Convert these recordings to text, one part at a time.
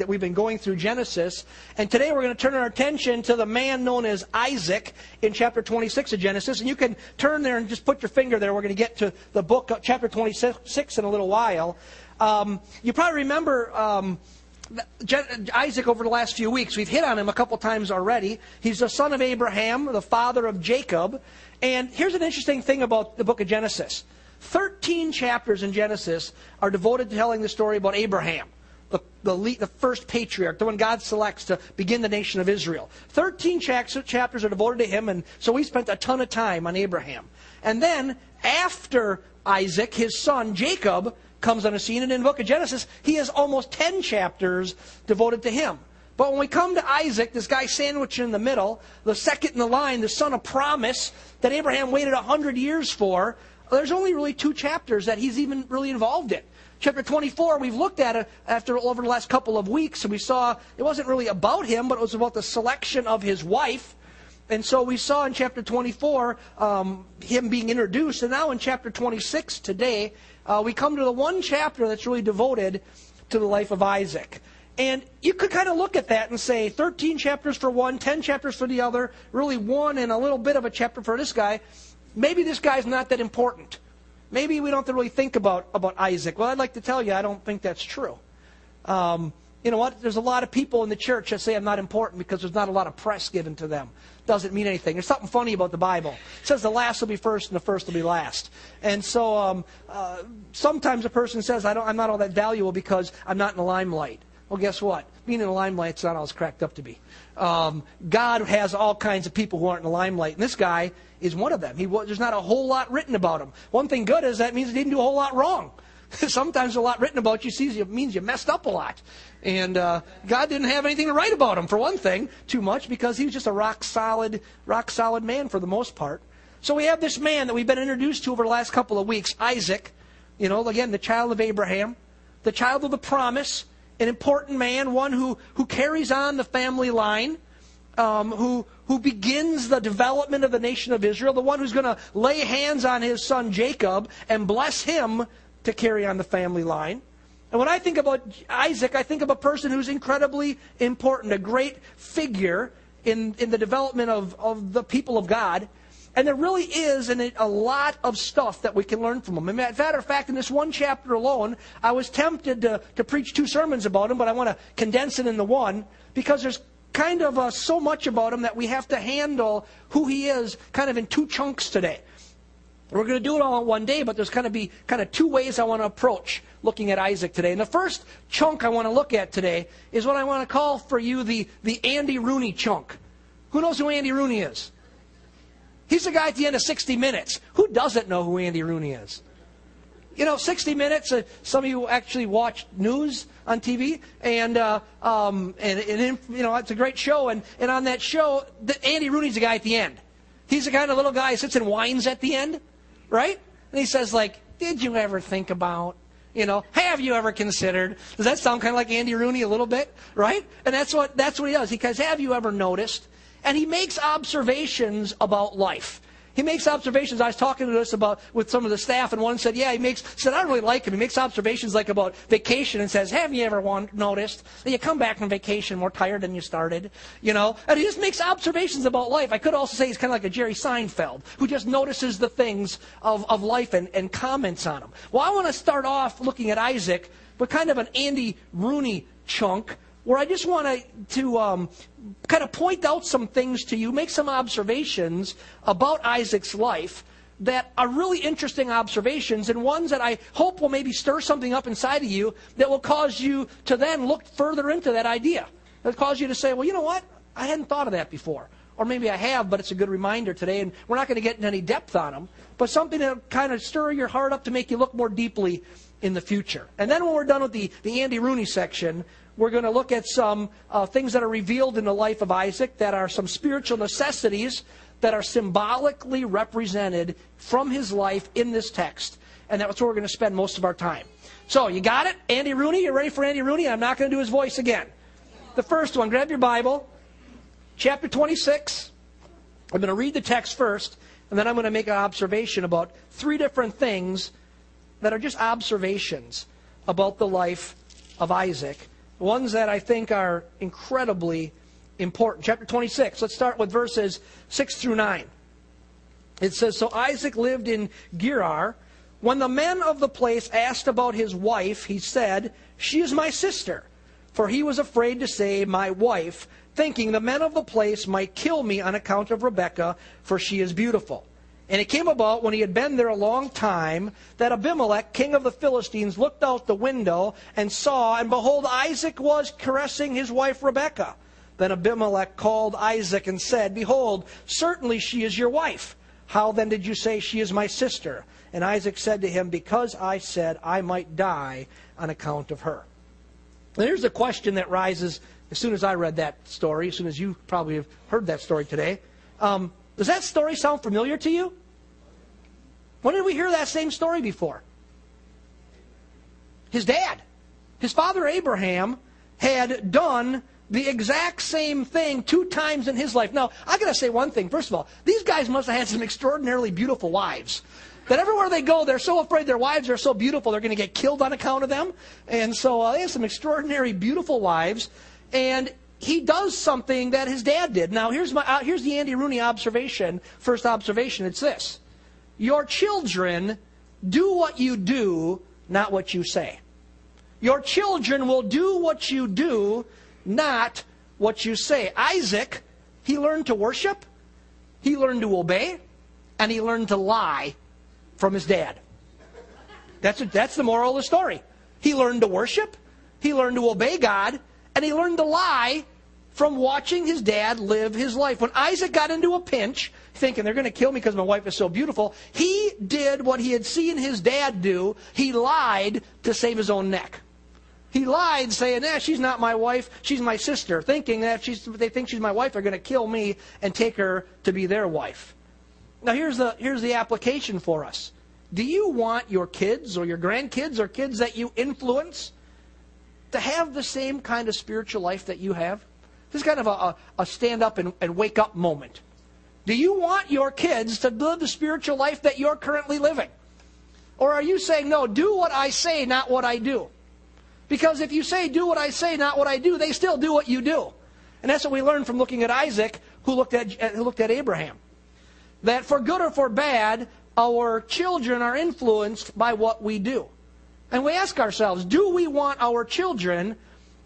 that we've been going through Genesis. And today we're going to turn our attention to the man known as Isaac in chapter 26 of Genesis. And you can turn there and just put your finger there. We're going to get to the book, chapter 26, in a little while. Um, you probably remember. Um, Isaac over the last few weeks. We've hit on him a couple times already. He's the son of Abraham, the father of Jacob. And here's an interesting thing about the book of Genesis 13 chapters in Genesis are devoted to telling the story about Abraham the, the, the, first patriarch, the one God selects to begin the nation of Israel. Thirteen chapters are devoted to him, and so we spent a ton of time on Abraham. And then, after Isaac, his son Jacob comes on the scene, and in the book of Genesis, he has almost ten chapters devoted to him. But when we come to Isaac, this guy sandwiched in the middle, the second in the line, the son of promise that Abraham waited a hundred years for, there's only really two chapters that he's even really involved in. Chapter 24, we've looked at it after over the last couple of weeks, and we saw it wasn't really about him, but it was about the selection of his wife. And so we saw in chapter 24 um, him being introduced. And now in chapter 26 today, uh, we come to the one chapter that's really devoted to the life of Isaac. And you could kind of look at that and say 13 chapters for one, 10 chapters for the other, really one and a little bit of a chapter for this guy. Maybe this guy's not that important. Maybe we don't have to really think about, about Isaac. Well, I'd like to tell you, I don't think that's true. Um, you know what? There's a lot of people in the church that say I'm not important because there's not a lot of press given to them. Doesn't mean anything. There's something funny about the Bible. It says the last will be first and the first will be last. And so um, uh, sometimes a person says I don't, I'm not all that valuable because I'm not in the limelight. Well, guess what? Being in the limelight's not all it's cracked up to be. Um, God has all kinds of people who aren't in the limelight, and this guy is one of them. He, there's not a whole lot written about him. One thing good is that means he didn't do a whole lot wrong. Sometimes a lot written about you means you messed up a lot. And uh, God didn't have anything to write about him, for one thing, too much, because he was just a rock solid, rock solid man for the most part. So we have this man that we've been introduced to over the last couple of weeks, Isaac. You know, again, the child of Abraham, the child of the promise, an important man, one who, who carries on the family line um, who, who begins the development of the nation of Israel, the one who's going to lay hands on his son Jacob and bless him to carry on the family line. And when I think about Isaac, I think of a person who's incredibly important, a great figure in, in the development of, of the people of God. And there really is an, a lot of stuff that we can learn from him. As a matter of fact, in this one chapter alone, I was tempted to, to preach two sermons about him, but I want to condense it into one because there's kind of uh, so much about him that we have to handle who he is kind of in two chunks today. We're going to do it all in one day, but there's going to be kind of two ways I want to approach looking at Isaac today. And the first chunk I want to look at today is what I want to call for you the, the Andy Rooney chunk. Who knows who Andy Rooney is? He's the guy at the end of 60 Minutes. Who doesn't know who Andy Rooney is? You know, 60 Minutes, uh, some of you actually watch news on TV, and, uh, um, and, and, you know, it's a great show. And, and on that show, the, Andy Rooney's the guy at the end. He's the kind of little guy who sits and whines at the end, right? And he says, like, did you ever think about, you know, have you ever considered? Does that sound kind of like Andy Rooney a little bit, right? And that's what, that's what he does. He says, have you ever noticed? And he makes observations about life. He makes observations. I was talking to this about with some of the staff, and one said, "Yeah, he makes." Said, "I really like him. He makes observations like about vacation, and says, "Have you ever noticed that you come back from vacation more tired than you started?" You know, and he just makes observations about life. I could also say he's kind of like a Jerry Seinfeld, who just notices the things of, of life and, and comments on them. Well, I want to start off looking at Isaac, but kind of an Andy Rooney chunk where I just want to, to um, kind of point out some things to you, make some observations about Isaac's life that are really interesting observations and ones that I hope will maybe stir something up inside of you that will cause you to then look further into that idea. That cause you to say, well, you know what? I hadn't thought of that before. Or maybe I have, but it's a good reminder today. And we're not going to get into any depth on them, but something to kind of stir your heart up to make you look more deeply in the future. And then when we're done with the, the Andy Rooney section, we're going to look at some uh, things that are revealed in the life of Isaac that are some spiritual necessities that are symbolically represented from his life in this text. And that's where we're going to spend most of our time. So, you got it? Andy Rooney? You ready for Andy Rooney? I'm not going to do his voice again. The first one, grab your Bible, chapter 26. I'm going to read the text first, and then I'm going to make an observation about three different things that are just observations about the life of Isaac ones that I think are incredibly important. Chapter 26, let's start with verses 6 through 9. It says So Isaac lived in Gerar. When the men of the place asked about his wife, he said, She is my sister. For he was afraid to say, My wife, thinking the men of the place might kill me on account of Rebekah, for she is beautiful. And it came about when he had been there a long time that Abimelech, king of the Philistines, looked out the window and saw, and behold, Isaac was caressing his wife Rebekah. Then Abimelech called Isaac and said, Behold, certainly she is your wife. How then did you say she is my sister? And Isaac said to him, Because I said I might die on account of her. Now here's a question that rises as soon as I read that story, as soon as you probably have heard that story today. Um, does that story sound familiar to you? When did we hear that same story before? His dad. His father Abraham had done the exact same thing two times in his life. Now, I got to say one thing. First of all, these guys must have had some extraordinarily beautiful wives. That everywhere they go, they're so afraid their wives are so beautiful they're to get killed on account of them. And so uh, they have some extraordinary, beautiful wives. And he does something that his dad did. Now, here's, my, uh, here's the Andy Rooney observation. First observation it's this Your children do what you do, not what you say. Your children will do what you do, not what you say. Isaac, he learned to worship, he learned to obey, and he learned to lie from his dad. That's, a, that's the moral of the story. He learned to worship, he learned to obey God, and he learned to lie from watching his dad live his life. When Isaac got into a pinch, thinking they're going to kill me because my wife is so beautiful, he did what he had seen his dad do. He lied to save his own neck. He lied, saying, "Yeah, she's not my wife. She's my sister," thinking that she's, they think she's my wife, they're going to kill me and take her to be their wife. Now, here's the here's the application for us. Do you want your kids or your grandkids or kids that you influence to have the same kind of spiritual life that you have? This is kind of a, a stand up and, and wake up moment. Do you want your kids to live the spiritual life that you're currently living? Or are you saying, no, do what I say, not what I do? Because if you say, do what I say, not what I do, they still do what you do. And that's what we learned from looking at Isaac, who looked at, uh, who looked at Abraham. That for good or for bad, our children are influenced by what we do. And we ask ourselves, do we want our children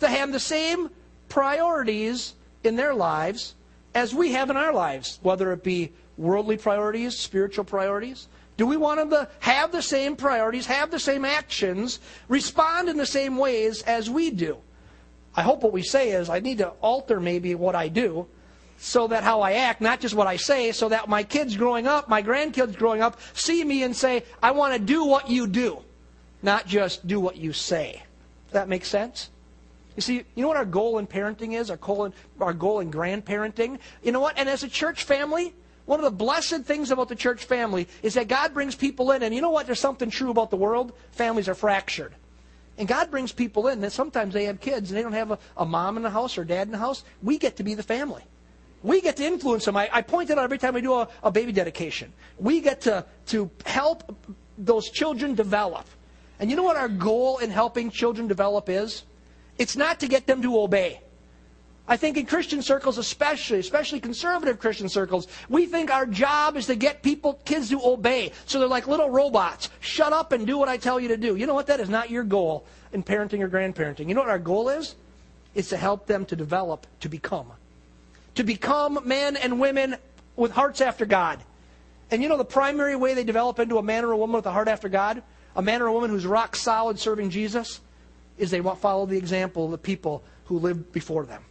to have the same priorities in their lives as we have in our lives, whether it be worldly priorities, spiritual priorities? Do we want them to have the same priorities, have the same actions, respond in the same ways as we do? I hope what we say is I need to alter maybe what I do so that how I act, not just what I say, so that my kids growing up, my grandkids growing up, see me and say, I want to do what you do not just do what you say. Does that make sense? You see, you know what our goal in parenting is? Our goal in, our goal in grandparenting? You know what? And as a church family, one of the blessed things about the church family is that God brings people in. And you know what? There's something true about the world. Families are fractured. And God brings people in that sometimes they have kids and they don't have a, a mom in the house or dad in the house. We get to be the family. We get to influence them. I, I point it out every time we do a, a baby dedication. We get to, to help those children develop. And you know what our goal in helping children develop is? It's not to get them to obey. I think in Christian circles, especially, especially conservative Christian circles, we think our job is to get people, kids to obey. So they're like little robots. Shut up and do what I tell you to do. You know what? That is not your goal in parenting or grandparenting. You know what our goal is? It's to help them to develop, to become. To become men and women with hearts after God. And you know the primary way they develop into a man or a woman with a heart after God? a man or a woman who's rock solid serving Jesus is they follow the example of the people who lived before them.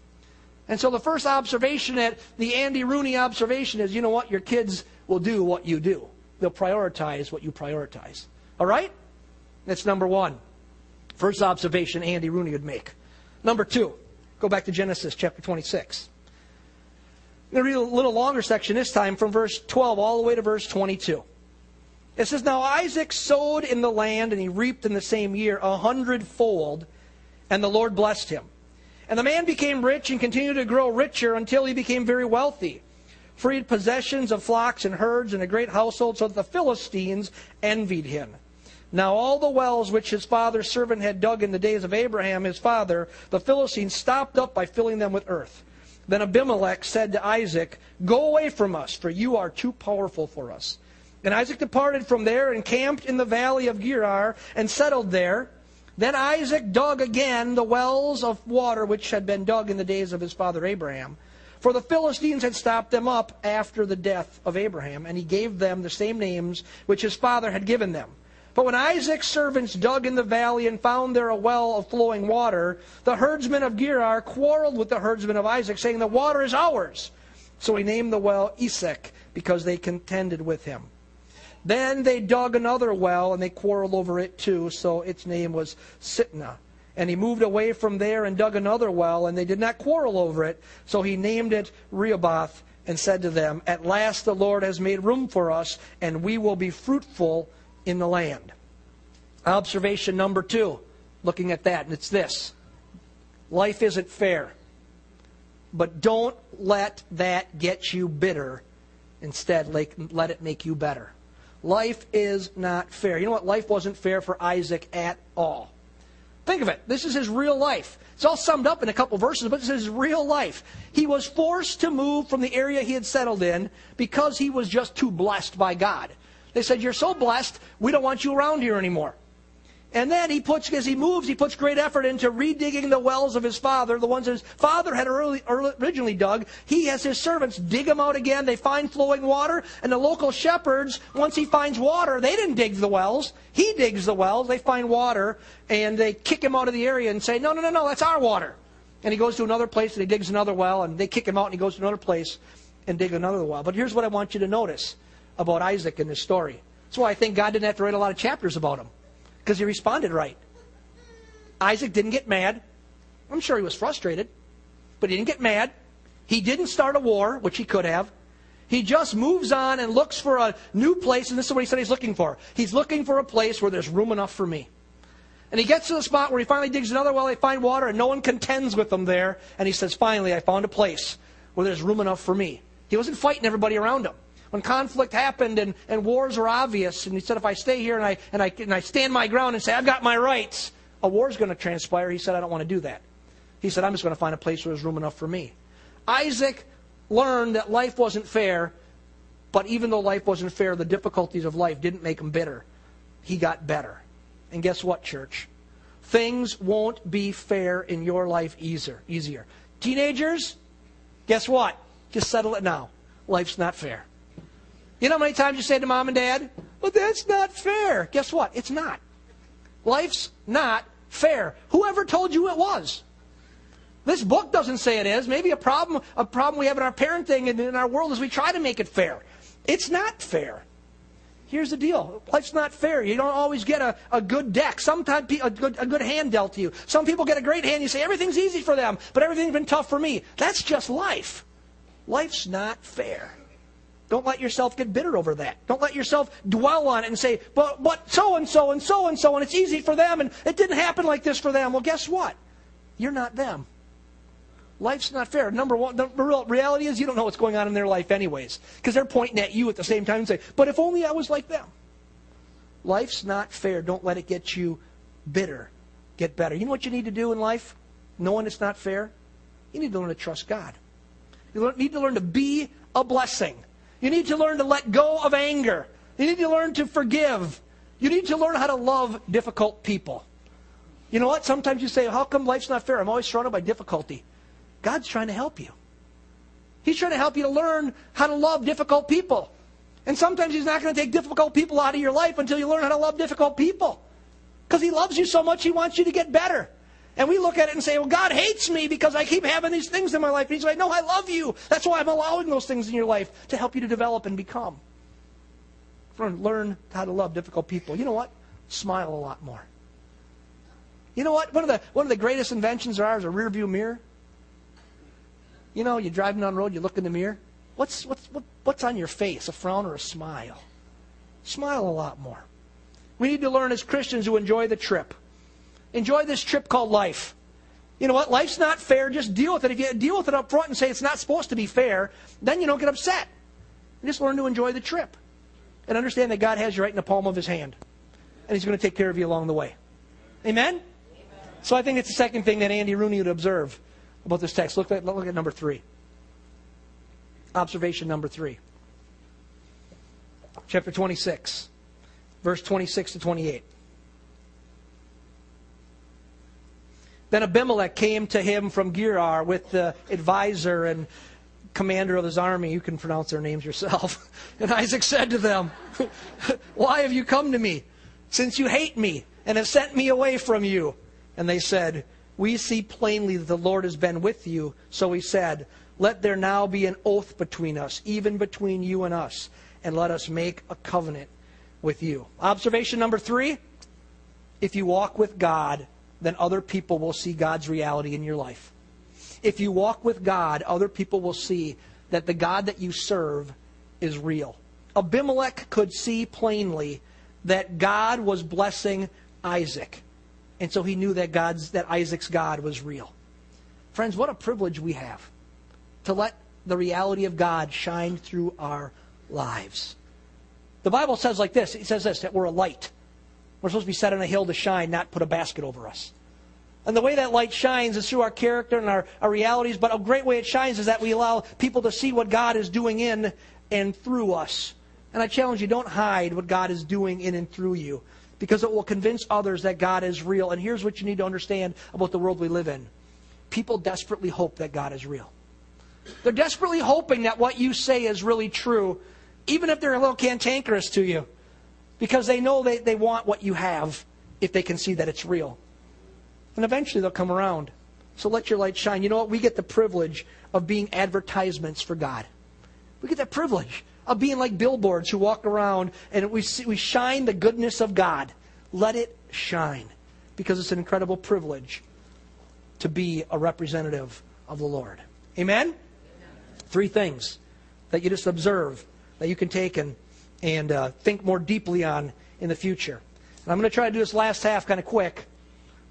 And so the first observation that the Andy Rooney observation is, you know what, your kids will do what you do. They'll prioritize what you prioritize. All right? That's number one. First observation Andy Rooney would make. Number two, go back to Genesis chapter 26. I'm going to read a little longer section this time from verse 12 all the way to verse 22. It says, Now Isaac sowed in the land, and he reaped in the same year a hundredfold, and the Lord blessed him. And the man became rich and continued to grow richer until he became very wealthy. For he had possessions of flocks and herds and a great household, so that the Philistines envied him. Now all the wells which his father's servant had dug in the days of Abraham his father, the Philistines stopped up by filling them with earth. Then Abimelech said to Isaac, Go away from us, for you are too powerful for us. And Isaac departed from there and camped in the valley of Gerar and settled there. Then Isaac dug again the wells of water which had been dug in the days of his father Abraham. For the Philistines had stopped them up after the death of Abraham, and he gave them the same names which his father had given them. But when Isaac's servants dug in the valley and found there a well of flowing water, the herdsmen of Gerar quarreled with the herdsmen of Isaac, saying, The water is ours. So he named the well Esek, because they contended with him. Then they dug another well, and they quarreled over it too, so its name was Sitnah. And he moved away from there and dug another well, and they did not quarrel over it, so he named it Rehoboth, and said to them, At last the Lord has made room for us, and we will be fruitful in the land. Observation number two, looking at that, and it's this life isn't fair. But don't let that get you bitter. Instead, let it make you better. Life is not fair. You know what? Life wasn't fair for Isaac at all. Think of it. This is his real life. It's all summed up in a couple verses, but this is his real life. He was forced to move from the area he had settled in because he was just too blessed by God. They said, You're so blessed, we don't want you around here anymore. And then he puts, as he moves, he puts great effort into redigging the wells of his father, the ones his father had early, originally dug. He has his servants dig them out again. They find flowing water. And the local shepherds, once he finds water, they didn't dig the wells. He digs the wells. They find water. And they kick him out of the area and say, No, no, no, no, that's our water. And he goes to another place and he digs another well. And they kick him out and he goes to another place and dig another well. But here's what I want you to notice about Isaac in this story. That's why I think God didn't have to write a lot of chapters about him, because he responded right. Isaac didn't get mad. I'm sure he was frustrated, but he didn't get mad. He didn't start a war, which he could have. He just moves on and looks for a new place, and this is what he said he's looking for. He's looking for a place where there's room enough for me. And he gets to the spot where he finally digs another well, they find water, and no one contends with him there. And he says, Finally, I found a place where there's room enough for me. He wasn't fighting everybody around him when conflict happened and, and wars are obvious, and he said, if I stay here and I, and, I, and I stand my ground and say, I've got my rights, a war's going to transpire. He said, I don't want to do that. He said, I'm just going to find a place where there's room enough for me. Isaac learned that life wasn't fair, but even though life wasn't fair, the difficulties of life didn't make him bitter. He got better. And guess what, church? Things won't be fair in your life easier. easier. Teenagers, guess what? Just settle it now. Life's not fair. You know how many times you say to mom and dad, well, that's not fair. Guess what? It's not. Life's not fair. Whoever told you it was? This book doesn't say it is. Maybe a problem, a problem we have in our parenting and in our world is we try to make it fair. It's not fair. Here's the deal. Life's not fair. You don't always get a, a good deck. Sometimes a good, a good hand dealt to you. Some people get a great hand. You say, everything's easy for them, but everything's been tough for me. That's just life. Life's not fair. Don't let yourself get bitter over that. Don't let yourself dwell on it and say, but, but so and so and so and so, and it's easy for them, and it didn't happen like this for them. Well, guess what? You're not them. Life's not fair. Number one, the reality is you don't know what's going on in their life, anyways, because they're pointing at you at the same time and say, but if only I was like them. Life's not fair. Don't let it get you bitter. Get better. You know what you need to do in life, knowing it's not fair? You need to learn to trust God. You need to learn to be a blessing. You need to learn to let go of anger. You need to learn to forgive. You need to learn how to love difficult people. You know what? Sometimes you say, How come life's not fair? I'm always surrounded by difficulty. God's trying to help you. He's trying to help you to learn how to love difficult people. And sometimes He's not going to take difficult people out of your life until you learn how to love difficult people. Because He loves you so much, He wants you to get better. And we look at it and say, well, God hates me because I keep having these things in my life. And he's like, no, I love you. That's why I'm allowing those things in your life to help you to develop and become. Learn how to love difficult people. You know what? Smile a lot more. You know what? One of the, one of the greatest inventions there are is a rear view mirror. You know, you're driving down the road, you look in the mirror. What's, what's, what, what's on your face, a frown or a smile? Smile a lot more. We need to learn as Christians to enjoy the trip. Enjoy this trip called life. You know what? Life's not fair. Just deal with it. If you deal with it up front and say it's not supposed to be fair, then you don't get upset. You just learn to enjoy the trip and understand that God has you right in the palm of His hand. and He's going to take care of you along the way. Amen? So I think it's the second thing that Andy Rooney would observe about this text. Look at, look at number three. Observation number three. Chapter 26, verse 26 to 28. Then Abimelech came to him from Gerar with the advisor and commander of his army. You can pronounce their names yourself. And Isaac said to them, Why have you come to me, since you hate me and have sent me away from you? And they said, We see plainly that the Lord has been with you. So he said, Let there now be an oath between us, even between you and us, and let us make a covenant with you. Observation number three if you walk with God, then other people will see God's reality in your life. If you walk with God, other people will see that the God that you serve is real. Abimelech could see plainly that God was blessing Isaac. And so he knew that God's that Isaac's God was real. Friends, what a privilege we have to let the reality of God shine through our lives. The Bible says like this, it says this that we're a light. We're supposed to be set on a hill to shine, not put a basket over us. And the way that light shines is through our character and our, our realities, but a great way it shines is that we allow people to see what God is doing in and through us. And I challenge you, don't hide what God is doing in and through you, because it will convince others that God is real. And here's what you need to understand about the world we live in people desperately hope that God is real. They're desperately hoping that what you say is really true, even if they're a little cantankerous to you because they know they, they want what you have if they can see that it's real. And eventually they'll come around. So let your light shine. You know what? We get the privilege of being advertisements for God. We get that privilege of being like billboards who walk around and we, see, we shine the goodness of God. Let it shine because it's an incredible privilege to be a representative of the Lord. Amen? Amen. Three things that you just observe that you can take and and uh, think more deeply on in the future. And I'm going to try to do this last half kind of quick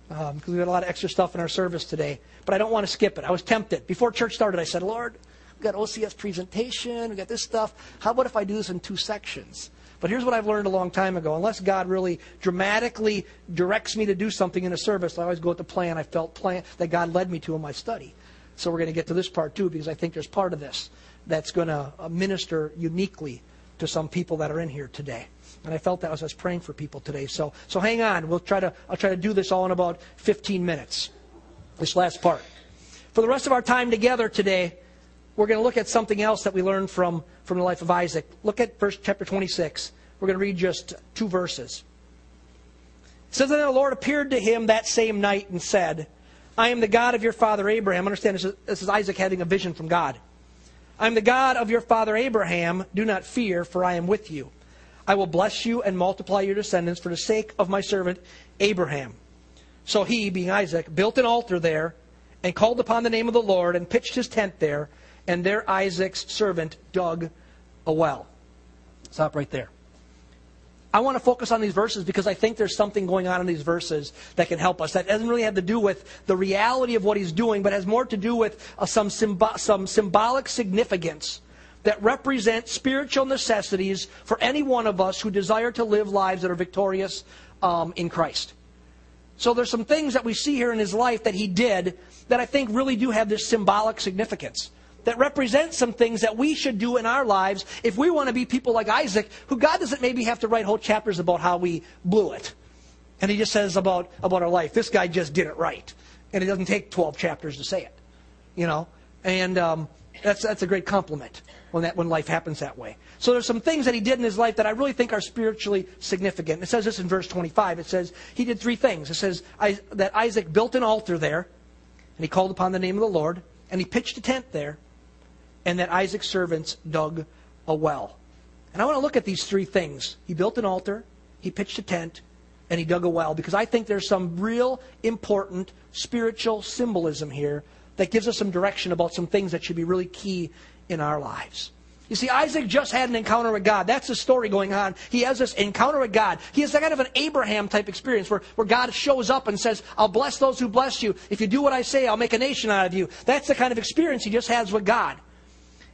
because um, we've got a lot of extra stuff in our service today. But I don't want to skip it. I was tempted. Before church started, I said, Lord, we've got OCS presentation, we've got this stuff. How about if I do this in two sections? But here's what I've learned a long time ago. Unless God really dramatically directs me to do something in a service, I always go with the plan I felt plan that God led me to in my study. So we're going to get to this part too because I think there's part of this that's going to uh, minister uniquely to some people that are in here today. And I felt that as I was praying for people today. So, so hang on. We'll try to, I'll try to do this all in about 15 minutes. This last part. For the rest of our time together today, we're going to look at something else that we learned from, from the life of Isaac. Look at verse chapter 26. We're going to read just two verses. It says, that the Lord appeared to him that same night and said, I am the God of your father Abraham. Understand, this is, this is Isaac having a vision from God. I am the God of your father Abraham. Do not fear, for I am with you. I will bless you and multiply your descendants for the sake of my servant Abraham. So he, being Isaac, built an altar there and called upon the name of the Lord and pitched his tent there. And there Isaac's servant dug a well. Stop right there. I want to focus on these verses because I think there's something going on in these verses that can help us. That doesn't really have to do with the reality of what he's doing, but has more to do with uh, some, some symbolic significance that represent spiritual necessities for any one of us who desire to live lives that are victorious um, in Christ. So there's some things that we see here in his life that he did that I think really do have this symbolic significance that represents some things that we should do in our lives if we want to be people like Isaac, who God doesn't maybe have to write whole chapters about how we blew it. And he just says about, about our life, this guy just did it right. And it doesn't take 12 chapters to say it. You know? And um, that's, that's a great compliment when, that, when life happens that way. So there's some things that he did in his life that I really think are spiritually significant. It says this in verse 25. It says he did three things. It says that Isaac built an altar there, and he called upon the name of the Lord, and he pitched a tent there, and that Isaac's servants dug a well. And I want to look at these three things. He built an altar, he pitched a tent, and he dug a well because I think there's some real important spiritual symbolism here that gives us some direction about some things that should be really key in our lives. You see, Isaac just had an encounter with God. That's the story going on. He has this encounter with God. He has that kind of an Abraham type experience where, where God shows up and says, I'll bless those who bless you. If you do what I say, I'll make a nation out of you. That's the kind of experience he just has with God.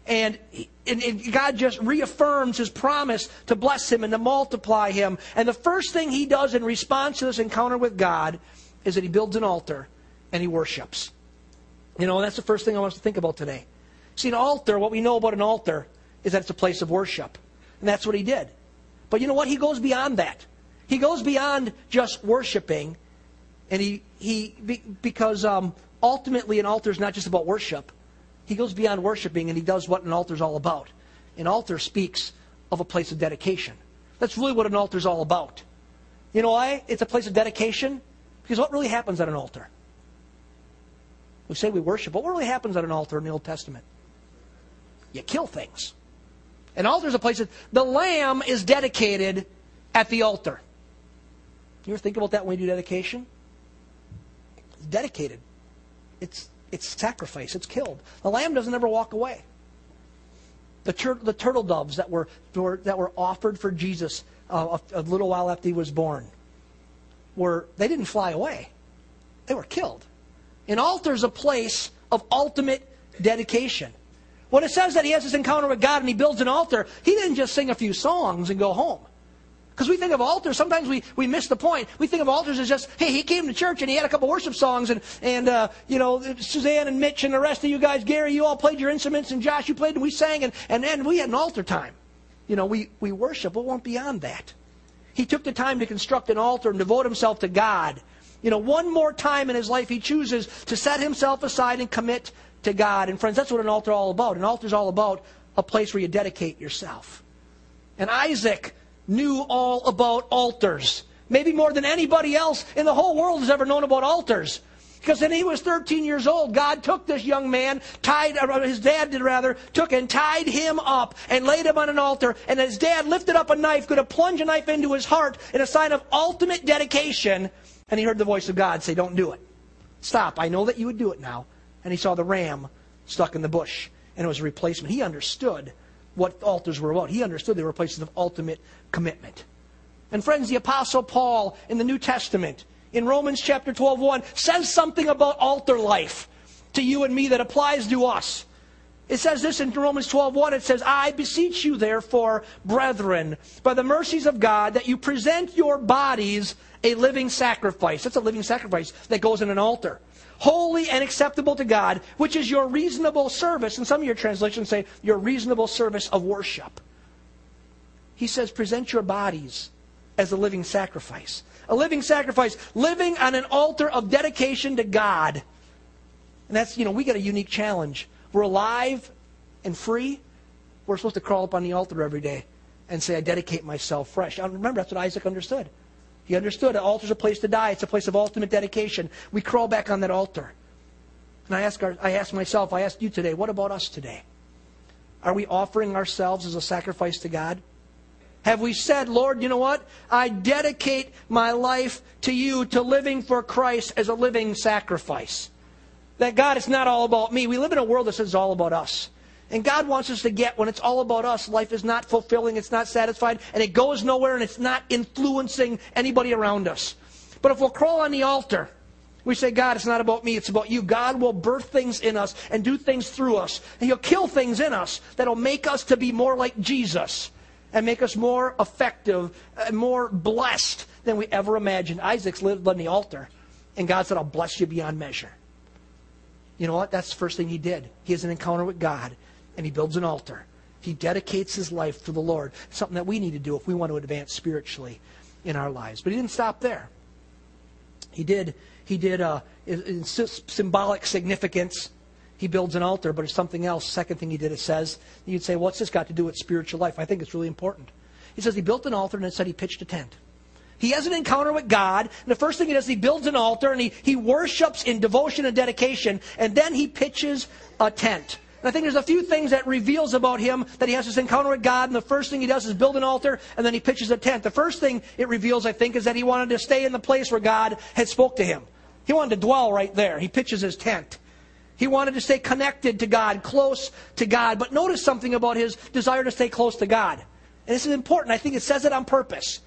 And, and, and, God just reaffirms his promise to bless him and to multiply him. And the first thing he does in response to this encounter with God is that he builds an altar and he worships. You know, that's the first thing I want us to think about today. See, an altar, what we know about an altar is that it's a place of worship. And that's what he did. But you know what? He goes beyond that. He goes beyond just worshiping. And he, he because um, ultimately an altar is not just about worship. He goes beyond worshiping and he does what an altar is all about. An altar speaks of a place of dedication. That's really what an altar is all about. You know why? It's a place of dedication. Because what really happens at an altar? We say we worship, but what really happens at an altar in the Old Testament? You kill things. An altar is a place that the lamb is dedicated at the altar. You ever think about that when you do dedication? It's dedicated. It's it's sacrifice. It's killed. The lamb doesn't ever walk away. The, tur- the turtle doves that were, were, that were offered for Jesus uh, a, a little while after he was born were they didn't fly away. They were killed. An altar is a place of ultimate dedication. When it says that he has this encounter with God and he builds an altar, he didn't just sing a few songs and go home. Because we think of altars, sometimes we, we miss the point. We think of altars as just, hey, he came to church and he had a couple worship songs, and, and uh, you know, Suzanne and Mitch and the rest of you guys, Gary, you all played your instruments, and Josh, you played, and we sang, and, and then we had an altar time. You know, we, we worship, but won't beyond that. He took the time to construct an altar and devote himself to God. You know, one more time in his life, he chooses to set himself aside and commit to God. And friends, that's what an altar is all about. An altar is all about a place where you dedicate yourself. And Isaac knew all about altars. Maybe more than anybody else in the whole world has ever known about altars. Because when he was 13 years old, God took this young man, tied, his dad did rather, took and tied him up and laid him on an altar. And his dad lifted up a knife, going to plunge a knife into his heart in a sign of ultimate dedication. And he heard the voice of God say, Don't do it. Stop. I know that you would do it now. And he saw the ram stuck in the bush. And it was a replacement. He understood what altars were about. He understood they were places of ultimate commitment. And friends, the Apostle Paul in the New Testament, in Romans chapter 12, 1, says something about altar life to you and me that applies to us. It says this in Romans 12, 1. It says, I beseech you, therefore, brethren, by the mercies of God, that you present your bodies a living sacrifice. That's a living sacrifice that goes in an altar. Holy and acceptable to God, which is your reasonable service. And some of your translations say your reasonable service of worship. He says, present your bodies as a living sacrifice. A living sacrifice, living on an altar of dedication to God. And that's, you know, we got a unique challenge. We're alive and free. We're supposed to crawl up on the altar every day and say, I dedicate myself fresh. And remember, that's what Isaac understood. He understood an altar's a place to die. It's a place of ultimate dedication. We crawl back on that altar. And I ask, our, I ask myself, I ask you today, what about us today? Are we offering ourselves as a sacrifice to God? Have we said, Lord, you know what? I dedicate my life to you, to living for Christ as a living sacrifice. That God, it's not all about me. We live in a world that says it's all about us. And God wants us to get when it's all about us, life is not fulfilling, it's not satisfied, and it goes nowhere and it's not influencing anybody around us. But if we'll crawl on the altar, we say, God, it's not about me, it's about you. God will birth things in us and do things through us. And He'll kill things in us that'll make us to be more like Jesus and make us more effective and more blessed than we ever imagined. Isaac's lived on the altar, and God said, I'll bless you beyond measure. You know what? That's the first thing he did. He has an encounter with God, and he builds an altar. He dedicates his life to the Lord, something that we need to do if we want to advance spiritually in our lives. But he didn't stop there. He did, he did uh, symbolic significance he builds an altar, but it's something else. Second thing he did, it says, you'd say, what's this got to do with spiritual life? I think it's really important. He says he built an altar and it said he pitched a tent. He has an encounter with God, and the first thing he does, he builds an altar and he, he worships in devotion and dedication, and then he pitches a tent. And I think there's a few things that reveals about him that he has this encounter with God, and the first thing he does is build an altar, and then he pitches a tent. The first thing it reveals, I think, is that he wanted to stay in the place where God had spoke to him. He wanted to dwell right there. He pitches his tent. He wanted to stay connected to God, close to God. But notice something about his desire to stay close to God. And this is important. I think it says it on purpose.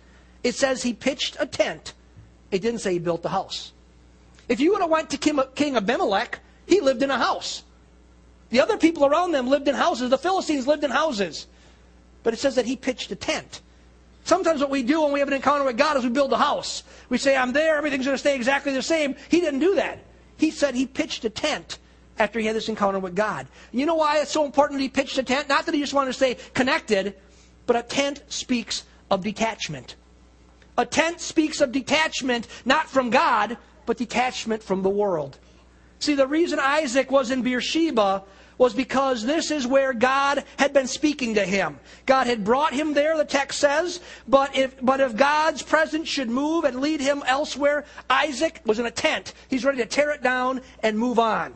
It says he pitched a tent. It didn't say he built a house. If you would have went to King Abimelech, he lived in a house. The other people around them lived in houses. The Philistines lived in houses. But it says that he pitched a tent. Sometimes what we do when we have an encounter with God is we build a house. We say, I'm there, everything's going to stay exactly the same. He didn't do that. He said he pitched a tent after he had this encounter with God. You know why it's so important that he pitched a tent? Not that he just wanted to stay connected, but a tent speaks of detachment. A tent speaks of detachment, not from God, but detachment from the world. See, the reason Isaac was in Beersheba was because this is where God had been speaking to him. God had brought him there, the text says, but if, but if God's presence should move and lead him elsewhere, Isaac was in a tent. He's ready to tear it down and move on.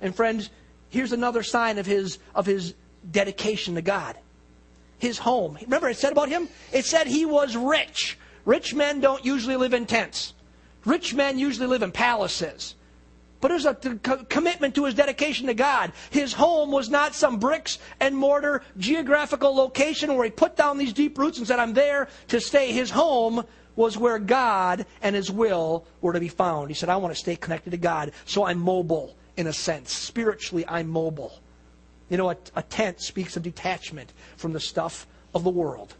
And friends, here's another sign of his, of his dedication to God. His home. Remember it said about him? It said he was rich. Rich men don't usually live in tents. Rich men usually live in palaces. But it was a commitment to his dedication to God. His home was not some bricks and mortar geographical location where he put down these deep roots and said, I'm there to stay. His home was where God and his will were to be found. He said, I want to stay connected to God, so I'm mobile in a sense. Spiritually, I'm mobile. You know, a, a tent speaks of detachment from the stuff of the world.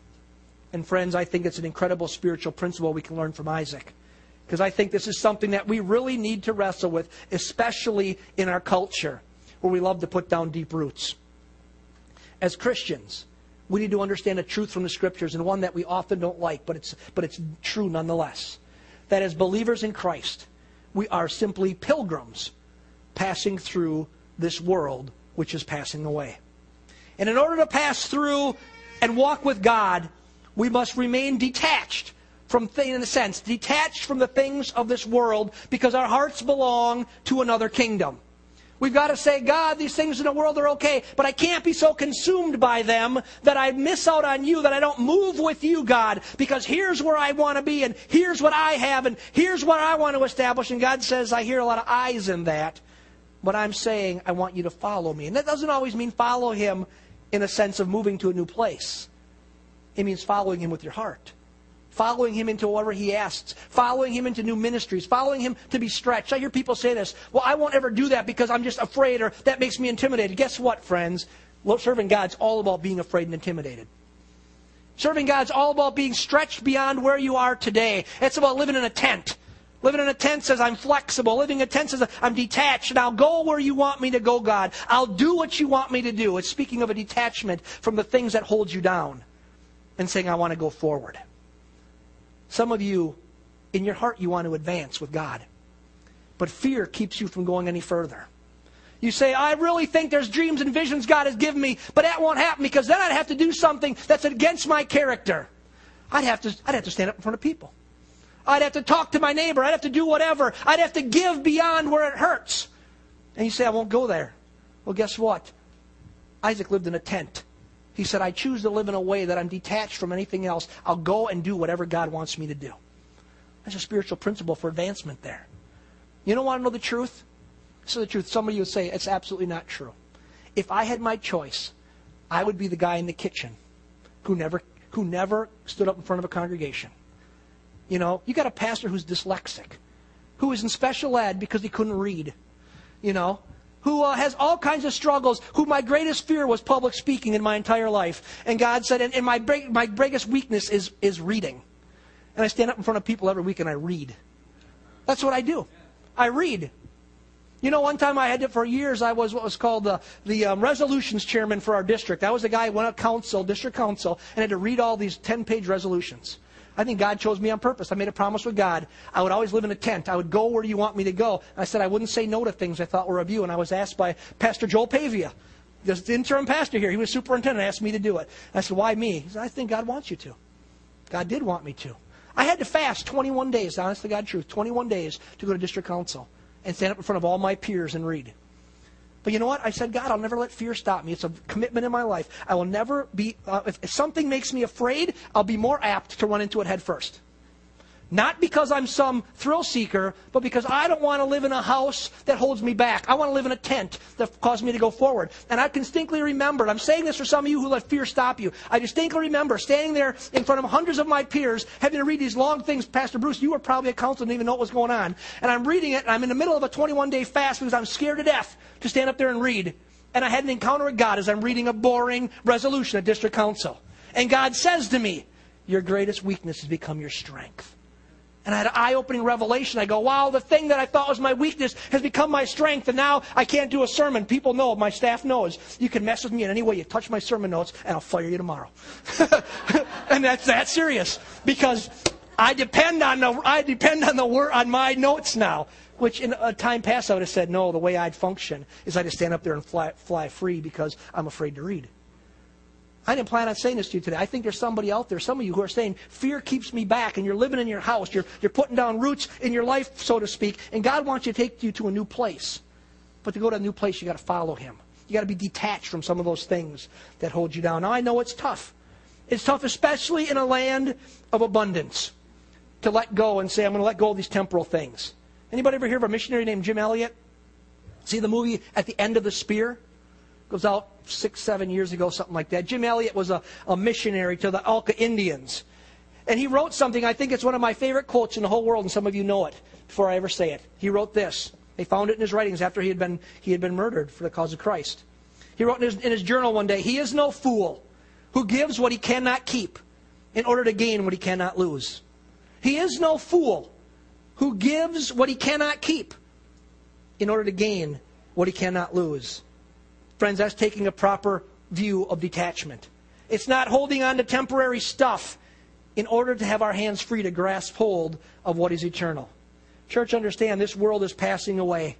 And friends, I think it's an incredible spiritual principle we can learn from Isaac. Because I think this is something that we really need to wrestle with, especially in our culture where we love to put down deep roots. As Christians, we need to understand a truth from the scriptures and one that we often don't like, but it's, but it's true nonetheless. That as believers in Christ, we are simply pilgrims passing through this world which is passing away. And in order to pass through and walk with God, we must remain detached from, in a sense, detached from the things of this world because our hearts belong to another kingdom. We've got to say, God, these things in the world are okay, but I can't be so consumed by them that I miss out on you, that I don't move with you, God, because here's where I want to be, and here's what I have, and here's what I want to establish. And God says, I hear a lot of eyes in that, but I'm saying, I want you to follow me. And that doesn't always mean follow Him in a sense of moving to a new place, it means following Him with your heart following him into whatever he asks, following him into new ministries, following him to be stretched. I hear people say this, well, I won't ever do that because I'm just afraid or that makes me intimidated. Guess what, friends? Serving God's all about being afraid and intimidated. Serving God's all about being stretched beyond where you are today. It's about living in a tent. Living in a tent says I'm flexible. Living in a tent says I'm detached and I'll go where you want me to go, God. I'll do what you want me to do. It's speaking of a detachment from the things that hold you down and saying I want to go forward. Some of you, in your heart, you want to advance with God. But fear keeps you from going any further. You say, I really think there's dreams and visions God has given me, but that won't happen because then I'd have to do something that's against my character. I'd have to, I'd have to stand up in front of people. I'd have to talk to my neighbor. I'd have to do whatever. I'd have to give beyond where it hurts. And you say, I won't go there. Well, guess what? Isaac lived in a tent. He said, I choose to live in a way that I'm detached from anything else. I'll go and do whatever God wants me to do. That's a spiritual principle for advancement there. You don't want to know the truth? This is the truth. Somebody would say it's absolutely not true. If I had my choice, I would be the guy in the kitchen who never who never stood up in front of a congregation. You know, you got a pastor who's dyslexic, who is in special ed because he couldn't read. You know, who uh, has all kinds of struggles, who my greatest fear was public speaking in my entire life. And God said, and, and my, my greatest weakness is, is reading. And I stand up in front of people every week and I read. That's what I do. I read. You know, one time I had to, for years, I was what was called the, the um, resolutions chairman for our district. I was the guy who went to council, district council, and had to read all these 10 page resolutions. I think God chose me on purpose. I made a promise with God. I would always live in a tent. I would go where you want me to go. I said I wouldn't say no to things I thought were of you. And I was asked by Pastor Joel Pavia, the interim pastor here. He was superintendent. Asked me to do it. I said, why me? He said, I think God wants you to. God did want me to. I had to fast 21 days, honest to God truth, 21 days to go to district council and stand up in front of all my peers and read. But you know what? I said, God, I'll never let fear stop me. It's a commitment in my life. I will never be, uh, if, if something makes me afraid, I'll be more apt to run into it head first. Not because I'm some thrill seeker, but because I don't want to live in a house that holds me back. I want to live in a tent that causes me to go forward. And I distinctly remember, I'm saying this for some of you who let fear stop you. I distinctly remember standing there in front of hundreds of my peers, having to read these long things. Pastor Bruce, you were probably at council didn't even know what was going on. And I'm reading it, and I'm in the middle of a 21 day fast because I'm scared to death to stand up there and read. and I had an encounter with God as I'm reading a boring resolution at district council. And God says to me, Your greatest weakness has become your strength. And I had an eye opening revelation. I go, wow, the thing that I thought was my weakness has become my strength. And now I can't do a sermon. People know, my staff knows. You can mess with me in any way. You touch my sermon notes, and I'll fire you tomorrow. and that's that serious. Because I depend on the, I depend on the word, on my notes now. Which in a time past I would have said, no, the way I'd function is I'd just stand up there and fly, fly free because I'm afraid to read. I didn't plan on saying this to you today. I think there's somebody out there, some of you who are saying, fear keeps me back, and you're living in your house. You're, you're putting down roots in your life, so to speak, and God wants you to take you to a new place. But to go to a new place, you've got to follow Him. You've got to be detached from some of those things that hold you down. Now, I know it's tough. It's tough, especially in a land of abundance, to let go and say, I'm going to let go of these temporal things. Anybody ever hear of a missionary named Jim Elliot? See the movie At the End of the Spear? Goes out six, seven years ago, something like that. Jim Elliot was a, a missionary to the Auca Indians. And he wrote something, I think it's one of my favorite quotes in the whole world, and some of you know it before I ever say it. He wrote this. They found it in his writings after he had been, he had been murdered for the cause of Christ. He wrote in his, in his journal one day, He is no fool who gives what he cannot keep in order to gain what he cannot lose. He is no fool who gives what he cannot keep in order to gain what he cannot lose. Friends, that's taking a proper view of detachment. It's not holding on to temporary stuff in order to have our hands free to grasp hold of what is eternal. Church, understand this world is passing away.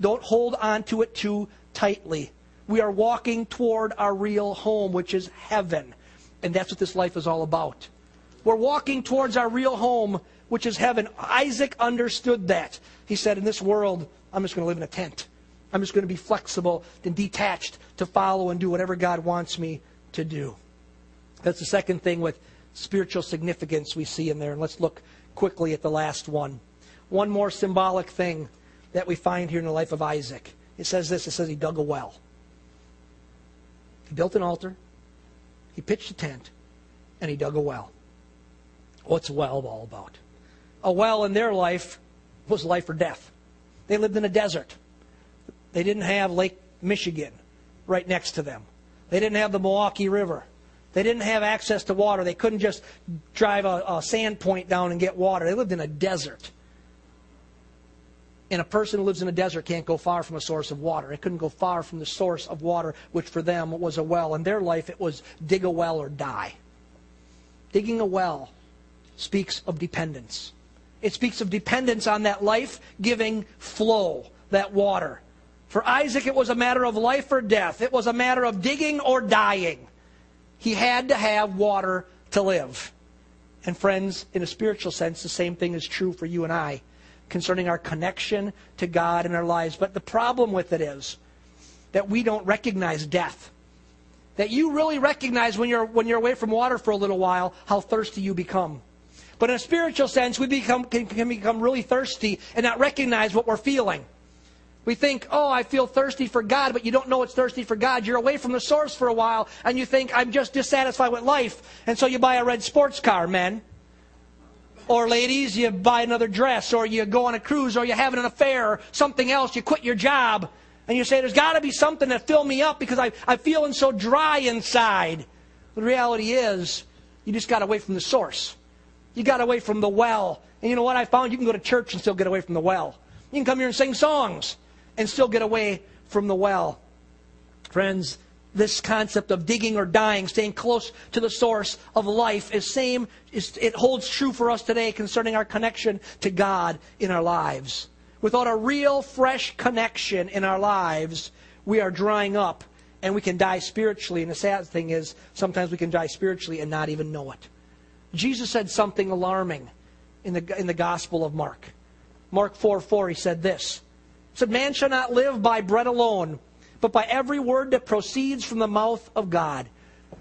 Don't hold on to it too tightly. We are walking toward our real home, which is heaven. And that's what this life is all about. We're walking towards our real home, which is heaven. Isaac understood that. He said, In this world, I'm just going to live in a tent. I'm just going to be flexible and detached to follow and do whatever God wants me to do. That's the second thing with spiritual significance we see in there. And let's look quickly at the last one. One more symbolic thing that we find here in the life of Isaac. It says this it says he dug a well. He built an altar, he pitched a tent, and he dug a well. What's a well all about? A well in their life was life or death. They lived in a desert. They didn't have Lake Michigan right next to them. They didn't have the Milwaukee River. They didn't have access to water. They couldn't just drive a, a sand point down and get water. They lived in a desert. And a person who lives in a desert can't go far from a source of water. It couldn't go far from the source of water, which for them was a well. In their life, it was dig a well or die. Digging a well speaks of dependence. It speaks of dependence on that life giving flow, that water. For Isaac, it was a matter of life or death. It was a matter of digging or dying. He had to have water to live. And friends, in a spiritual sense, the same thing is true for you and I concerning our connection to God in our lives. But the problem with it is that we don't recognize death. That you really recognize when you're, when you're away from water for a little while how thirsty you become. But in a spiritual sense, we become, can, can become really thirsty and not recognize what we're feeling. We think, oh, I feel thirsty for God, but you don't know it's thirsty for God. You're away from the source for a while, and you think, I'm just dissatisfied with life. And so you buy a red sports car, men. Or ladies, you buy another dress, or you go on a cruise, or you're having an affair, or something else. You quit your job, and you say, there's got to be something to fill me up because I, I'm feeling so dry inside. The reality is, you just got away from the source. You got away from the well. And you know what I found? You can go to church and still get away from the well. You can come here and sing songs and still get away from the well. Friends, this concept of digging or dying, staying close to the source of life, is same. Is, it holds true for us today concerning our connection to God in our lives. Without a real, fresh connection in our lives, we are drying up and we can die spiritually. And the sad thing is, sometimes we can die spiritually and not even know it. Jesus said something alarming in the, in the Gospel of Mark. Mark 4 4, he said this said, Man shall not live by bread alone, but by every word that proceeds from the mouth of God.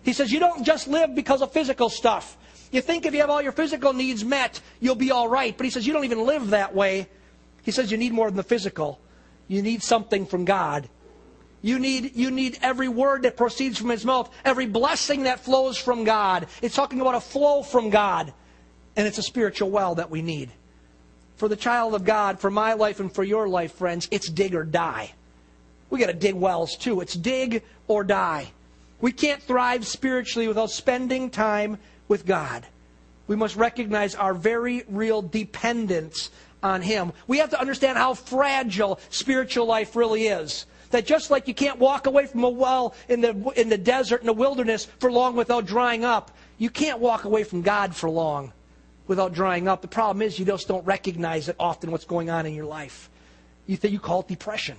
He says, You don't just live because of physical stuff. You think if you have all your physical needs met, you'll be all right. But he says, You don't even live that way. He says, You need more than the physical. You need something from God. You need, you need every word that proceeds from his mouth, every blessing that flows from God. It's talking about a flow from God. And it's a spiritual well that we need for the child of God, for my life and for your life, friends, it's dig or die. We got to dig wells too. It's dig or die. We can't thrive spiritually without spending time with God. We must recognize our very real dependence on Him. We have to understand how fragile spiritual life really is. That just like you can't walk away from a well in the, in the desert, in the wilderness, for long without drying up, you can't walk away from God for long without drying up. The problem is you just don't recognize it often what's going on in your life. You think you call it depression.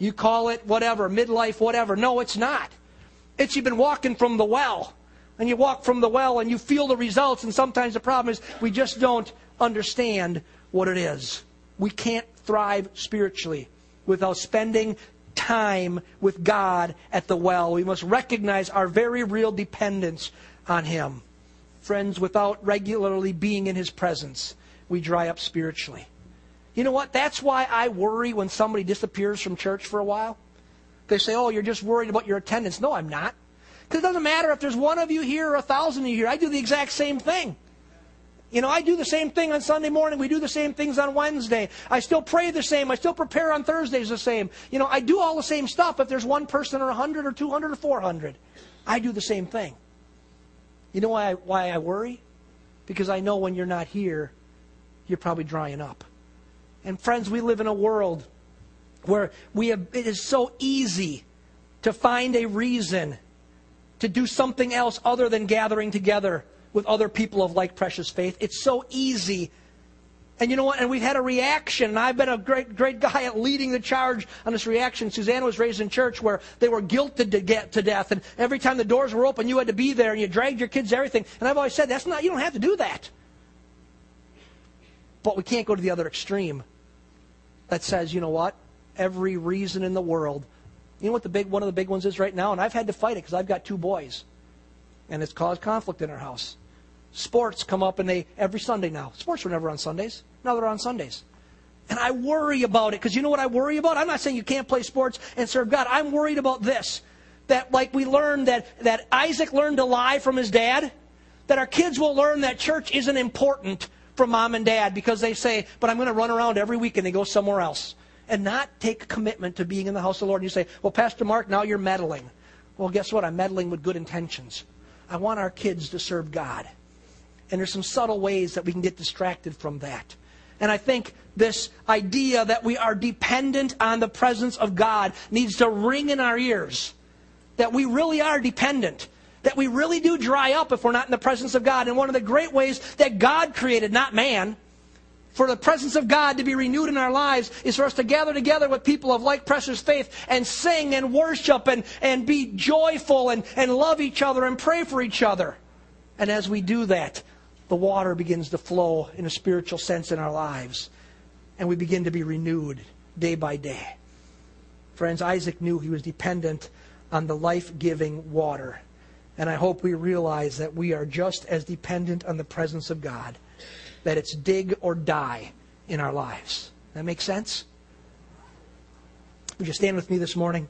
You call it whatever, midlife, whatever. No, it's not. It's you've been walking from the well. And you walk from the well and you feel the results. And sometimes the problem is we just don't understand what it is. We can't thrive spiritually without spending time with God at the well. We must recognize our very real dependence on Him. Friends, without regularly being in His presence, we dry up spiritually. You know what? That's why I worry when somebody disappears from church for a while. They say, oh, you're just worried about your attendance. No, I'm not. Because it doesn't matter if there's one of you here or a thousand of you here. I do the exact same thing. You know, I do the same thing on Sunday morning. We do the same things on Wednesday. I still pray the same. I still prepare on Thursdays the same. You know, I do all the same stuff if there's one person or a 100 or 200 or 400. I do the same thing. You know why I, why I worry? Because I know when you're not here, you're probably drying up. And friends, we live in a world where we have, it is so easy to find a reason to do something else other than gathering together with other people of like precious faith. It's so easy. And you know what? And we've had a reaction. And I've been a great, great guy at leading the charge on this reaction. Susanna was raised in church where they were guilted to get to death. And every time the doors were open, you had to be there and you dragged your kids, everything. And I've always said, that's not, you don't have to do that. But we can't go to the other extreme that says, you know what? Every reason in the world. You know what the big, one of the big ones is right now? And I've had to fight it because I've got two boys. And it's caused conflict in our house sports come up and they every Sunday now. Sports were never on Sundays. Now they're on Sundays. And I worry about it because you know what I worry about? I'm not saying you can't play sports and serve God. I'm worried about this. That like we learned that, that Isaac learned to lie from his dad, that our kids will learn that church isn't important from mom and dad because they say, but I'm going to run around every week and they go somewhere else. And not take a commitment to being in the house of the Lord. And you say, well, Pastor Mark, now you're meddling. Well, guess what? I'm meddling with good intentions. I want our kids to serve God. And there's some subtle ways that we can get distracted from that. And I think this idea that we are dependent on the presence of God needs to ring in our ears. That we really are dependent. That we really do dry up if we're not in the presence of God. And one of the great ways that God created, not man, for the presence of God to be renewed in our lives is for us to gather together with people of like precious faith and sing and worship and, and be joyful and, and love each other and pray for each other. And as we do that, the water begins to flow in a spiritual sense in our lives. And we begin to be renewed day by day. Friends, Isaac knew he was dependent on the life giving water. And I hope we realize that we are just as dependent on the presence of God, that it's dig or die in our lives. That makes sense? Would you stand with me this morning?